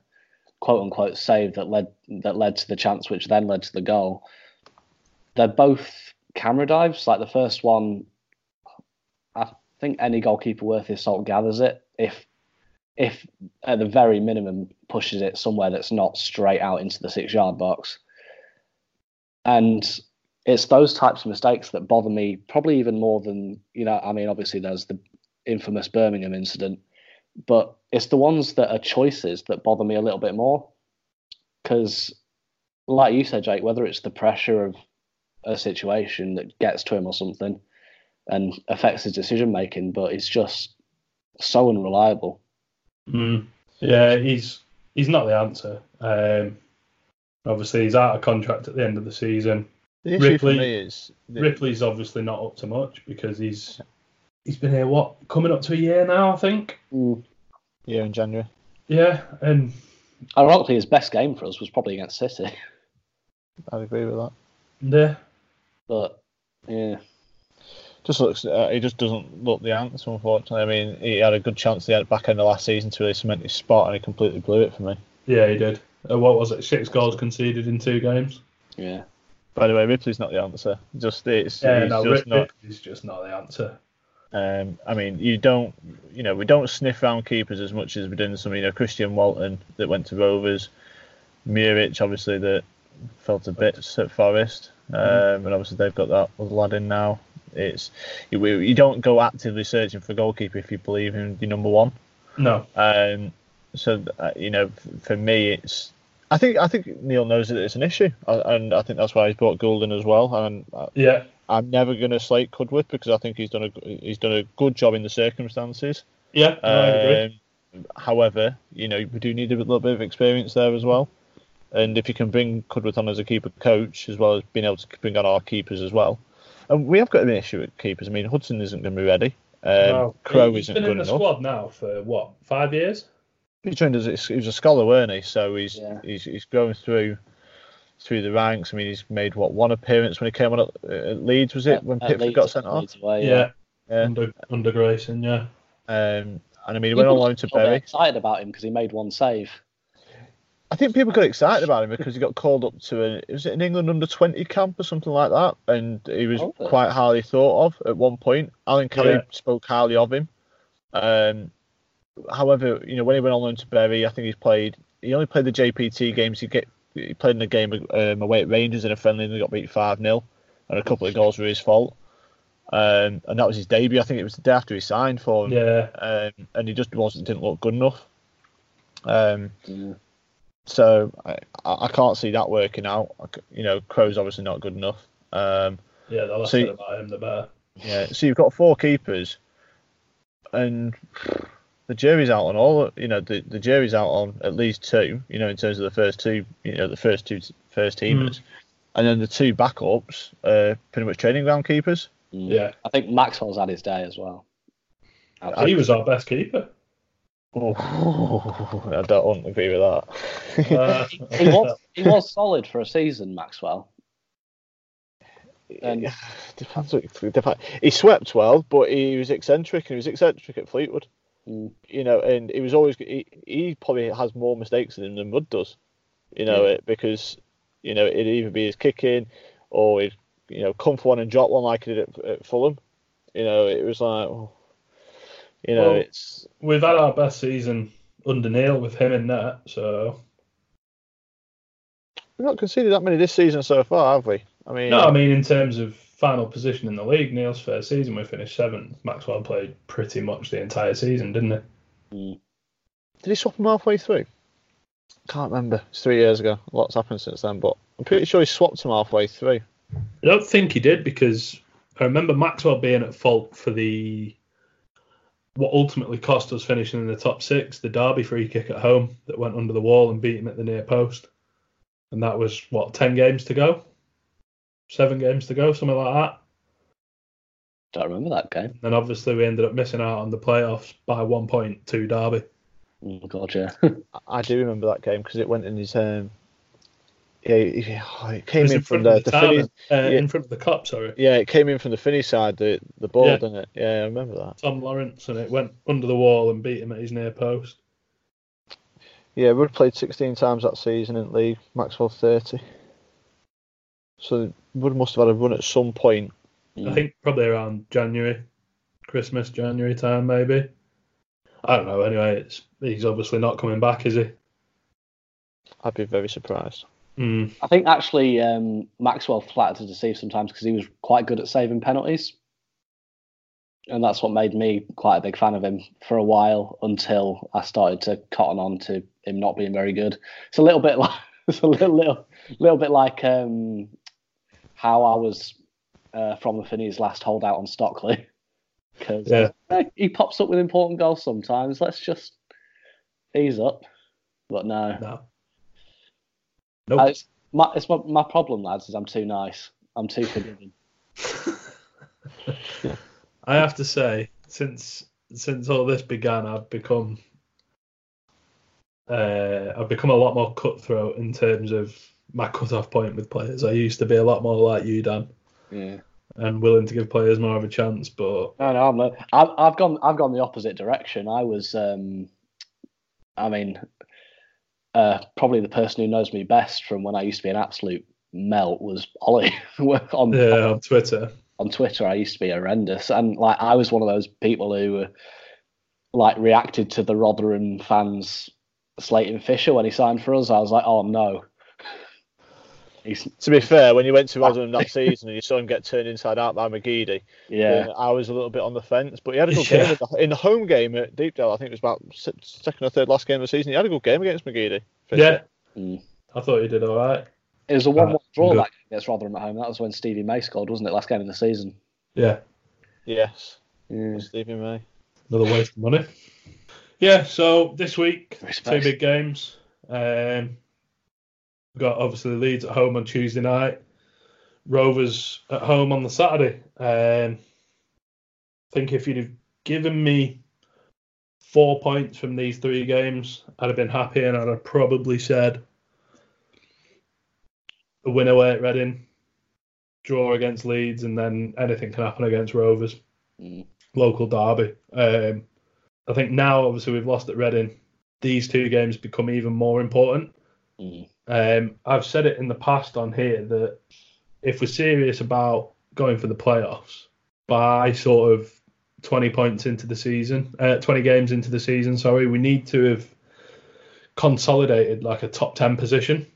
quote unquote save that led that led to the chance, which then led to the goal. They're both camera dives. Like the first one, I think any goalkeeper worth his salt gathers it. If if at the very minimum pushes it somewhere that's not straight out into the six yard box. And it's those types of mistakes that bother me probably even more than you know i mean obviously there's the infamous birmingham incident but it's the ones that are choices that bother me a little bit more because like you said jake whether it's the pressure of a situation that gets to him or something and affects his decision making but it's just so unreliable Mm. Yeah, he's he's not the answer. Um, obviously, he's out of contract at the end of the season. The issue Ripley- for me is that- Ripley's obviously not up to much because he's he's been here what coming up to a year now, I think. yeah in January. Yeah, and ironically his best game for us was probably against city I'd agree with that. yeah, but yeah Just looks, uh, he just doesn't look the answer. Unfortunately, I mean, he had a good chance at the back end of last season to really cement his spot, and he completely blew it for me. yeah, he did. Uh, what was it? Six goals conceded in two games. yeah By the way, Ripley's not the answer. Just it's, Yeah, no, just Rip, not. Ripley's just not the answer. Um, I mean, you don't, you know, we don't sniff around keepers as much as we did in some, you know, Christian Walton that went to Rovers, Muric obviously that fell to bits at Forest, um, and obviously they've got that other lad in now. It's you, you don't go actively searching for a goalkeeper if you believe in your number one. No, Um, so uh, you know, for me, it's. I think I think Neil knows that it's an issue, uh, and I think that's why he's brought Goulden as well. And yeah, I'm never going to slate Cudworth because I think he's done a he's done a good job in the circumstances. yeah, no, I agree. Um, however, you know we do need a little bit of experience there as well. And if you can bring Cudworth on as a keeper coach, as well as being able to bring on our keepers as well, and we have got an issue with keepers. I mean, Hudson isn't going to be ready. Um, No. Crow He's isn't been good in the enough. squad now for what five years? He joined as he was a scholar, weren't he? So he's Yeah. he's he's growing through through the ranks. I mean, he's made what one appearance when he came on at, at Leeds, was it At- when at Pickford Leeds- got sent off? Away, Yeah, Yeah. under under Grayson. Yeah, Um, and I mean, he went on loan to People Bury. excited about him because he made one save. I think people got excited about him because he got called up to a was it an England under twenty camp or something like that, and he was Okay. quite highly thought of at one point. Alan Kelly Yeah. spoke highly of him. Um, however, you know when he went on loan to Bury, I think he's played. He only played the JPT games. He get he played in a game um, away at Rangers in a friendly and they got beat five 0 and a couple of goals were his fault. Um, and that was his debut. I think it was the day after he signed for him, yeah, um, and he just wasn't didn't look good enough. Um, Yeah. so I, I I can't see that working out. I c- You know, Crow's obviously not good enough. Um, yeah. The less So- said about him, the better. yeah, so you've got four keepers, and the jury's out on all. You know, the, the jury's out on at least two. You know, in terms of the first two. You know, the first two first t- first teamers, and then the two backups are pretty much training ground keepers. Mm. Yeah, I think Maxwell's had his day as well. he was our best keeper. Oh, I don't agree with that. Uh, he was he was solid for a season, Maxwell. And- Depends what- dep- he swept well, but he was eccentric, and he was eccentric at Fleetwood. Mm. You know, and he was always he, he probably has more mistakes in him than Rudd does. You know, Yeah. it because you know it'd either be his kicking or he'd you know come for one and drop one like he did at, at Fulham. You know, it was like, oh, you know, Well- it's We've had our best season under Neil with him in that, so we've not conceded that many this season so far, have we? I mean, no. I mean, in terms of final position in the league, Neil's first season we finished seventh. Maxwell played pretty much the entire season, didn't he? Mm. Did he swap him halfway through? Can't remember. It's three years ago. A lot's happened since then, but I'm pretty sure he swapped him halfway through. I don't think he did because I remember Maxwell being at fault for the what ultimately cost us finishing in the top six, the Derby free kick at home that went under the wall and beat him at the near post. And that was what, ten games to go? Seven games to go, something like that. Don't remember that game. And obviously we ended up missing out on the playoffs by one point to Derby. Oh god, yeah. I do remember that game because it went in his. Um, yeah, he- oh, it It came was in in from the, the, the town, Finney, uh, yeah. in front of the cup. sorry. Yeah, it came in from the Finney side, the the ball, Yeah. didn't it? Yeah, I remember that. Tom Lawrence, and it went under the wall and beat him at his near post. Yeah, Wood played 16 times that season in the league, Maxwell 30. So Wood must have had a run at some point. I think probably around January, Christmas, January time, maybe. I don't know. Anyway, it's, he's obviously not coming back, is he? I'd be very surprised. Mm. I think actually um, Maxwell flattered to deceive sometimes because he was quite good at saving penalties, and that's what made me quite a big fan of him for a while until I started to cotton on to him not being very good. It's a little bit like it's a little little, little bit like um, how I was uh, from the Finneys last holdout on Stockley because Yeah. he pops up with important goals sometimes. Let's just ease up, but no. No. Nope. Uh, it's my, it's my, my problem, lads, is I'm too nice. I'm too forgiving. I have to say, since since all this began, I've become uh, I've become a lot more cutthroat in terms of my cut-off point with players. I used to be a lot more like you, Dan, Yeah. and willing to give players more of a chance. But No, no, I'm not. I've, I've gone. I've gone the opposite direction. I was. Um, I mean, uh, probably the person who knows me best from when I used to be an absolute melt was Ollie. on yeah, on Twitter, on Twitter, I used to be horrendous, and like I was one of those people who, uh, like, reacted to the Rotherham fans slating Fisher when he signed for us. I was like, oh no. He's To be fair, when you went to Rotherham that season and you saw him get turned inside out by McGeady, yeah. then I was a little bit on the fence. But he had a good Yeah. game in the, in the home game at Deepdale. I think it was about second or third last game of the season. He had a good game against McGeady. yeah, Mm. I thought he did all right. It was a one-one draw good. that against Rotherham at home. That was when Stevie May scored, wasn't it? Last game of the season. Yeah, Yes, Yeah. Stevie May. another waste of money. Yeah, so this week two big games. Um, we've got obviously Leeds at home on Tuesday night, Rovers at home on the Saturday. Um, I think if you'd have given me four points from these three games, I'd have been happy, and I'd have probably said a win away at Reading, draw against Leeds, and then anything can happen against Rovers Mm. local derby. Um, I think now, obviously, we've lost at Reading. These two games become even more important. Mm. Um, I've said it in the past on here that if we're serious about going for the playoffs by sort of 20 points into the season, uh, 20 games into the season, sorry, we need to have consolidated like a top 10 position.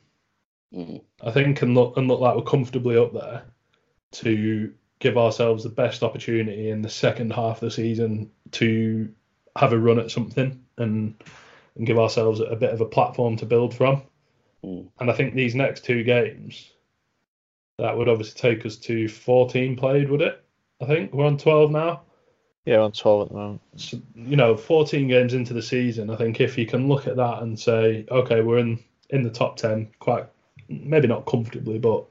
Mm. I think and look and look like we're comfortably up there to give ourselves the best opportunity in the second half of the season to have a run at something and and give ourselves a bit of a platform to build from. Mm. And I think these next two games, that would obviously take us to 14 played, would it? I think we're on 12 now. Yeah, on 12 at the moment. So, you know, 14 games into the season, I think if you can look at that and say, okay, we're in in the top 10, quite maybe not comfortably, but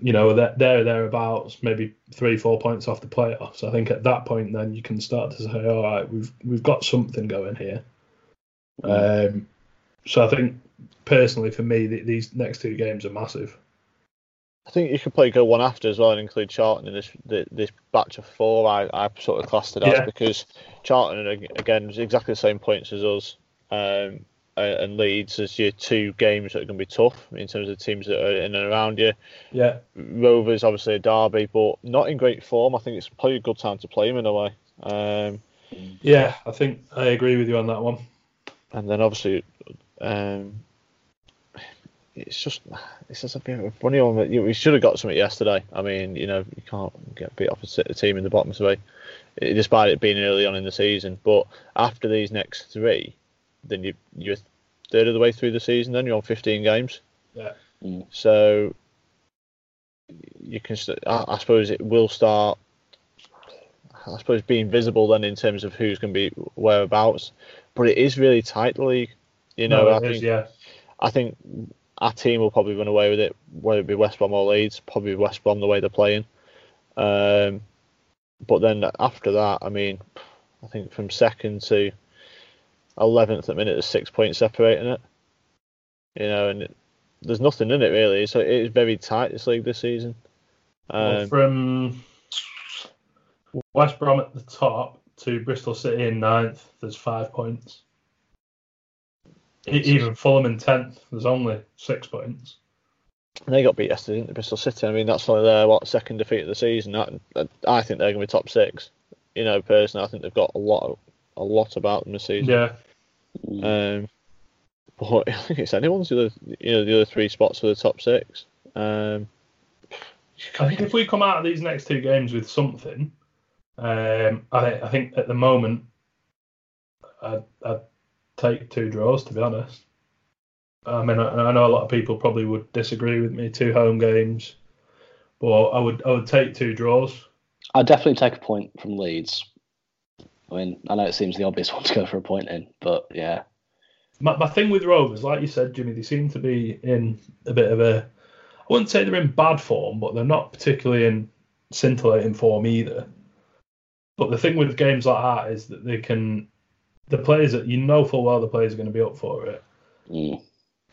you know, they're there thereabouts, maybe three, four points off the playoffs. I think at that point, then you can start to say, all right, we've we've got something going here. Um, so I think personally, for me, th- these next two games are massive. I think you could probably go one after as well and include Charlton in this thi- this batch of four. I, I sort of classed it as Yeah. because Charlton again is exactly the same points as us, um, and Leeds as your two games that are going to be tough in terms of the teams that are in and around you. Yeah, Rovers obviously a derby, but not in great form. I think it's probably a good time to play them in a way. Um, yeah, I think I agree with you on that one. and then obviously, um, it's just it's just a bit of a funny one. But we should have got something yesterday. I mean, you know, you can't get beat off a team in the bottom three, eh, despite it being early on in the season. But after these next three, then you you're third of the way through the season. Then you're on 15 games. Yeah. Mm. So you can. I, I suppose it will start. I suppose being visible then in terms of who's going to be whereabouts, but it is really tight the league. You know, No, I it is, think yeah. I think our team will probably run away with it, whether it be West Brom or Leeds. Probably West Brom the way they're playing. Um, but then after that, I mean, I think from second to eleventh at minute, there's six points separating it. You know, and it, there's nothing in it really. So it is very tight this league this season. Well, Um, from West Brom at the top to Bristol City in ninth, there's five points. Even Fulham in tenth, there's only six points. they got beat yesterday, didn't they, Bristol City? I mean, that's only their what second defeat of the season. I, I think they're going to be top six. You know, personally, I think they've got a lot, of, a lot about them this season. Yeah, Um, but I think it's anyone's the other, you know, the other three spots for the top six. Um, I think if we come out of these next two games with something, um, I think I think at the moment, I'd, I'd take two draws to be honest. I mean, I, I know a lot of people probably would disagree with me. Two home games, but I would I would take two draws. I'd definitely take a point from Leeds. I mean, I know it seems the obvious one to go for a point in, but yeah. My, my thing with Rovers, like you said, Jimmy, they seem to be in a bit of a. I wouldn't say they're in bad form, but they're not particularly in scintillating form either. But the thing with games like that is that they can, the players that you know full well the players are going to be up for it. Mm.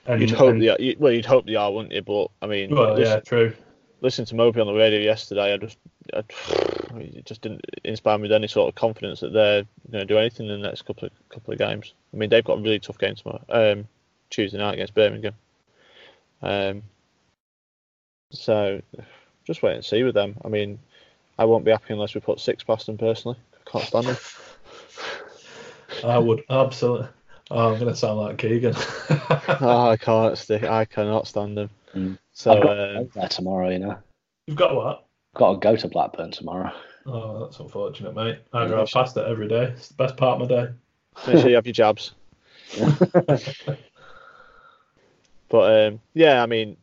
And, you'd hope and- they are, you, well, you'd hope they are, wouldn't you? But I mean, Well, listen, yeah, true. listen to Moby on the radio yesterday. I just, I, it just didn't inspire me with any sort of confidence that they're going to do anything in the next couple of couple of games. I mean, they've got a really tough game tomorrow, um, Tuesday night against Birmingham. Um, so just wait and see with them. I mean, I won't be happy unless we put six past them personally. I can't stand them. I would absolutely. Oh, I'm going to sound like Keegan. oh, I can't stick. I cannot stand them. Mm. So I've got to um, go there tomorrow, you know. You've got what? Got to go to Blackburn tomorrow. Oh, that's unfortunate, mate. I drive past it every day. It's the best part of my day. make sure you have your jabs. But um, yeah, I mean,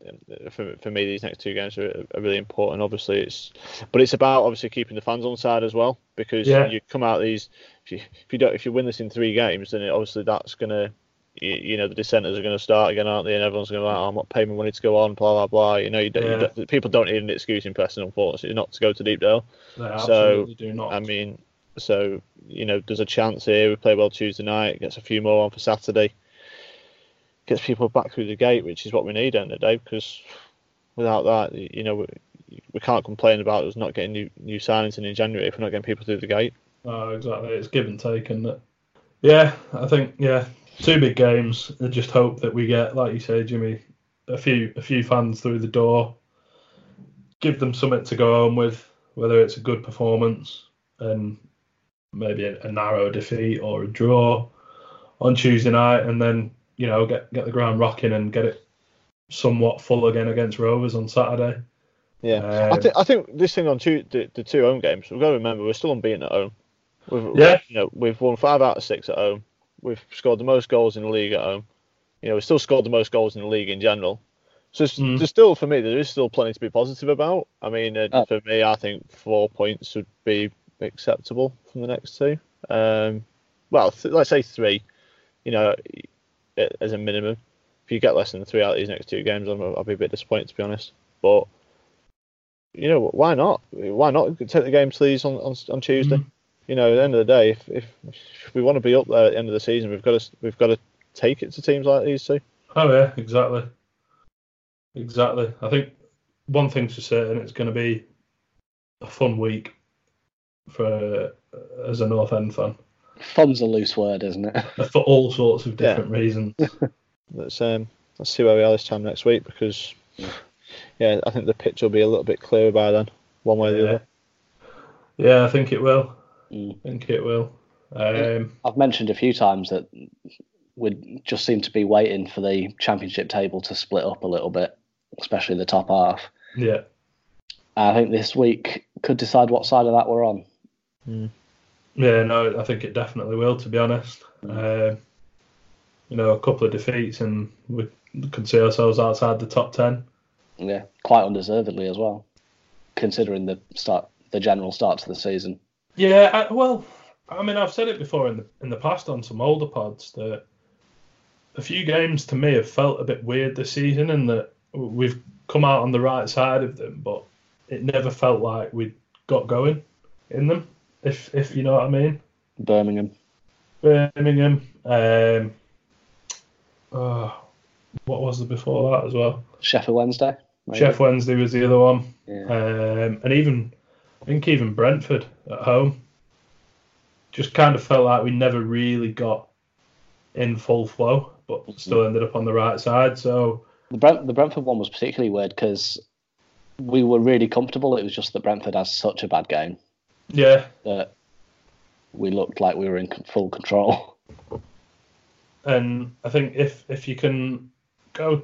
for, for me, these next two games are, are really important. Obviously, it's but it's about obviously keeping the fans on side as well because Yeah. you come out these if you if you don't if you win this in three games, then it, obviously that's gonna you, you know the dissenters are going to start again, aren't they? And everyone's going to be like, oh, I'm not paying my money to go on, blah blah blah. You know, you don't, you don't- people don't need an excuse in Preston, unfortunately, not to go to Deepdale. They So, absolutely do not. I mean, so you know, there's a chance here. We play well Tuesday night, gets a few more on for Saturday, gets people back through the gate, which is what we need end of the day. Because without that, you know, we, we can't complain about us not getting new new signings in in January if we're not getting people through the gate. Oh, exactly. It's give and take, and yeah, I think yeah, two big games. I just hope that we get, like you say, Jimmy, a few a few fans through the door. Give them something to go home with, whether it's a good performance and maybe a, a narrow defeat or a draw on Tuesday night, and then you know get get the ground rocking and get it somewhat full again against Rovers on Saturday. Yeah, I Um, think I think this thing on two the, the two home games. We've got to remember we're still unbeaten at home. We've, Yeah. you know, we've won five out of six at home. We've scored the most goals in the league at home. You know, we've still scored the most goals in the league in general. So Mm. there's still, for me, there is still plenty to be positive about. I mean, uh, Oh. for me, I think four points would be acceptable from the next two. Um, well, th- let's say three. You know, as a minimum. If you get less than three out of these next two games, I'm, I'll be a bit disappointed to be honest. But you know, why not? Why not take the game to these on, on on Tuesday? Mhm. You know, at the end of the day, if, if if we want to be up there at the end of the season, we've got to we've got to take it to teams like these two. Oh yeah, exactly, exactly. I think one thing's for certain, it's going to be a fun week for as a North End fan Fun's a loose word, isn't it? for all sorts of Yeah. different reasons. Let's um let's see where we are this time next week because yeah, I think the pitch will be a little bit clearer by then, one way or the Yeah. other. Yeah, I think it will. Mm. I think it will. Um, I've mentioned a few times that we just seem to be waiting for the championship table to split up a little bit, especially the top half. yeah, I think this week could decide what side of that we're on. yeah, no, I think it definitely will. To be honest, um, you know, a couple of defeats and we could see ourselves outside the top ten. Yeah, quite undeservedly as well, considering the start, the general start to the season. Yeah, I, well, I mean, I've said it before in the in the past on some older pods that a few games to me have felt a bit weird this season, and that we've come out on the right side of them, but it never felt like we got going in them. If if you know what I mean. Birmingham. Birmingham. Um, oh, what was there before that as well? Sheffield Wednesday. maybe. Sheff Wednesday was the other one, Yeah. um, and even I think even Brentford at home just kind of felt like we never really got in full flow, but mm-hmm. still ended up on the right side. So The, Brent, the Brentford one was particularly weird because we were really comfortable. It was just that Brentford has such a bad game yeah, that we looked like we were in full control. and I think if if you can go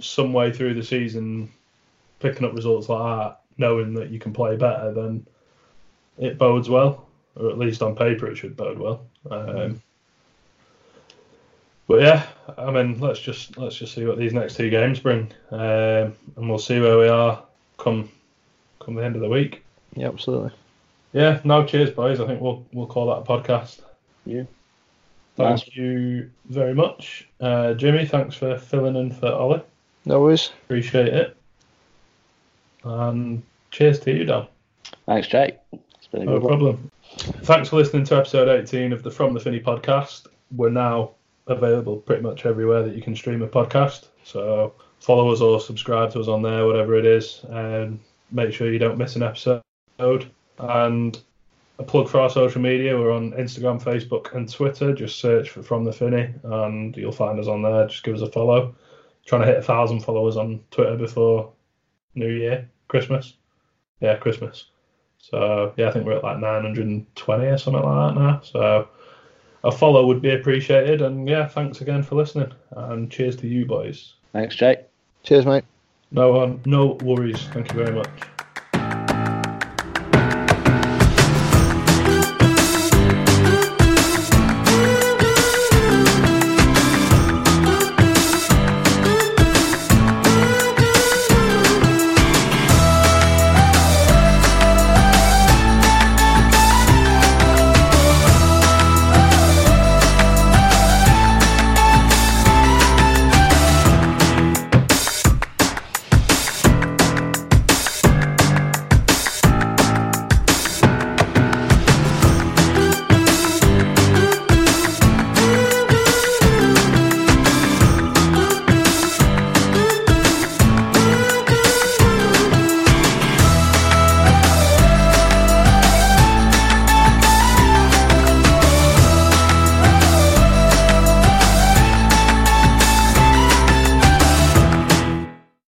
some way through the season picking up results like that, knowing that you can play better, then it bodes well, or at least on paper it should bode well. Um, but yeah, I mean, let's just let's just see what these next two games bring, um, and we'll see where we are come come the end of the week. Yeah, absolutely. Yeah, no, cheers, boys. I think we'll we'll call that a podcast. Yeah. Thank Nice. you very much, uh, Jimmy. Thanks for filling in for Ollie. No worries. Appreciate it. And cheers to you, Dan. Thanks, Jake. It's been a No good one. problem. Thanks for listening to episode 18 of the From the Finney podcast. We're now available pretty much everywhere that you can stream a podcast. So follow us or subscribe to us on there, whatever it is, and make sure you don't miss an episode. And a plug for our social media. We're on Instagram, Facebook, and Twitter. Just search for From the Finney, and you'll find us on there. Just give us a follow. Trying to hit a thousand followers on Twitter before New Year, Christmas. Yeah, Christmas. So yeah, I think we're at like 920 or something like that now. So a follow would be appreciated. And yeah, thanks again for listening. And cheers to you boys. Thanks, Jake. Cheers, mate. No one, no worries. Thank you very much.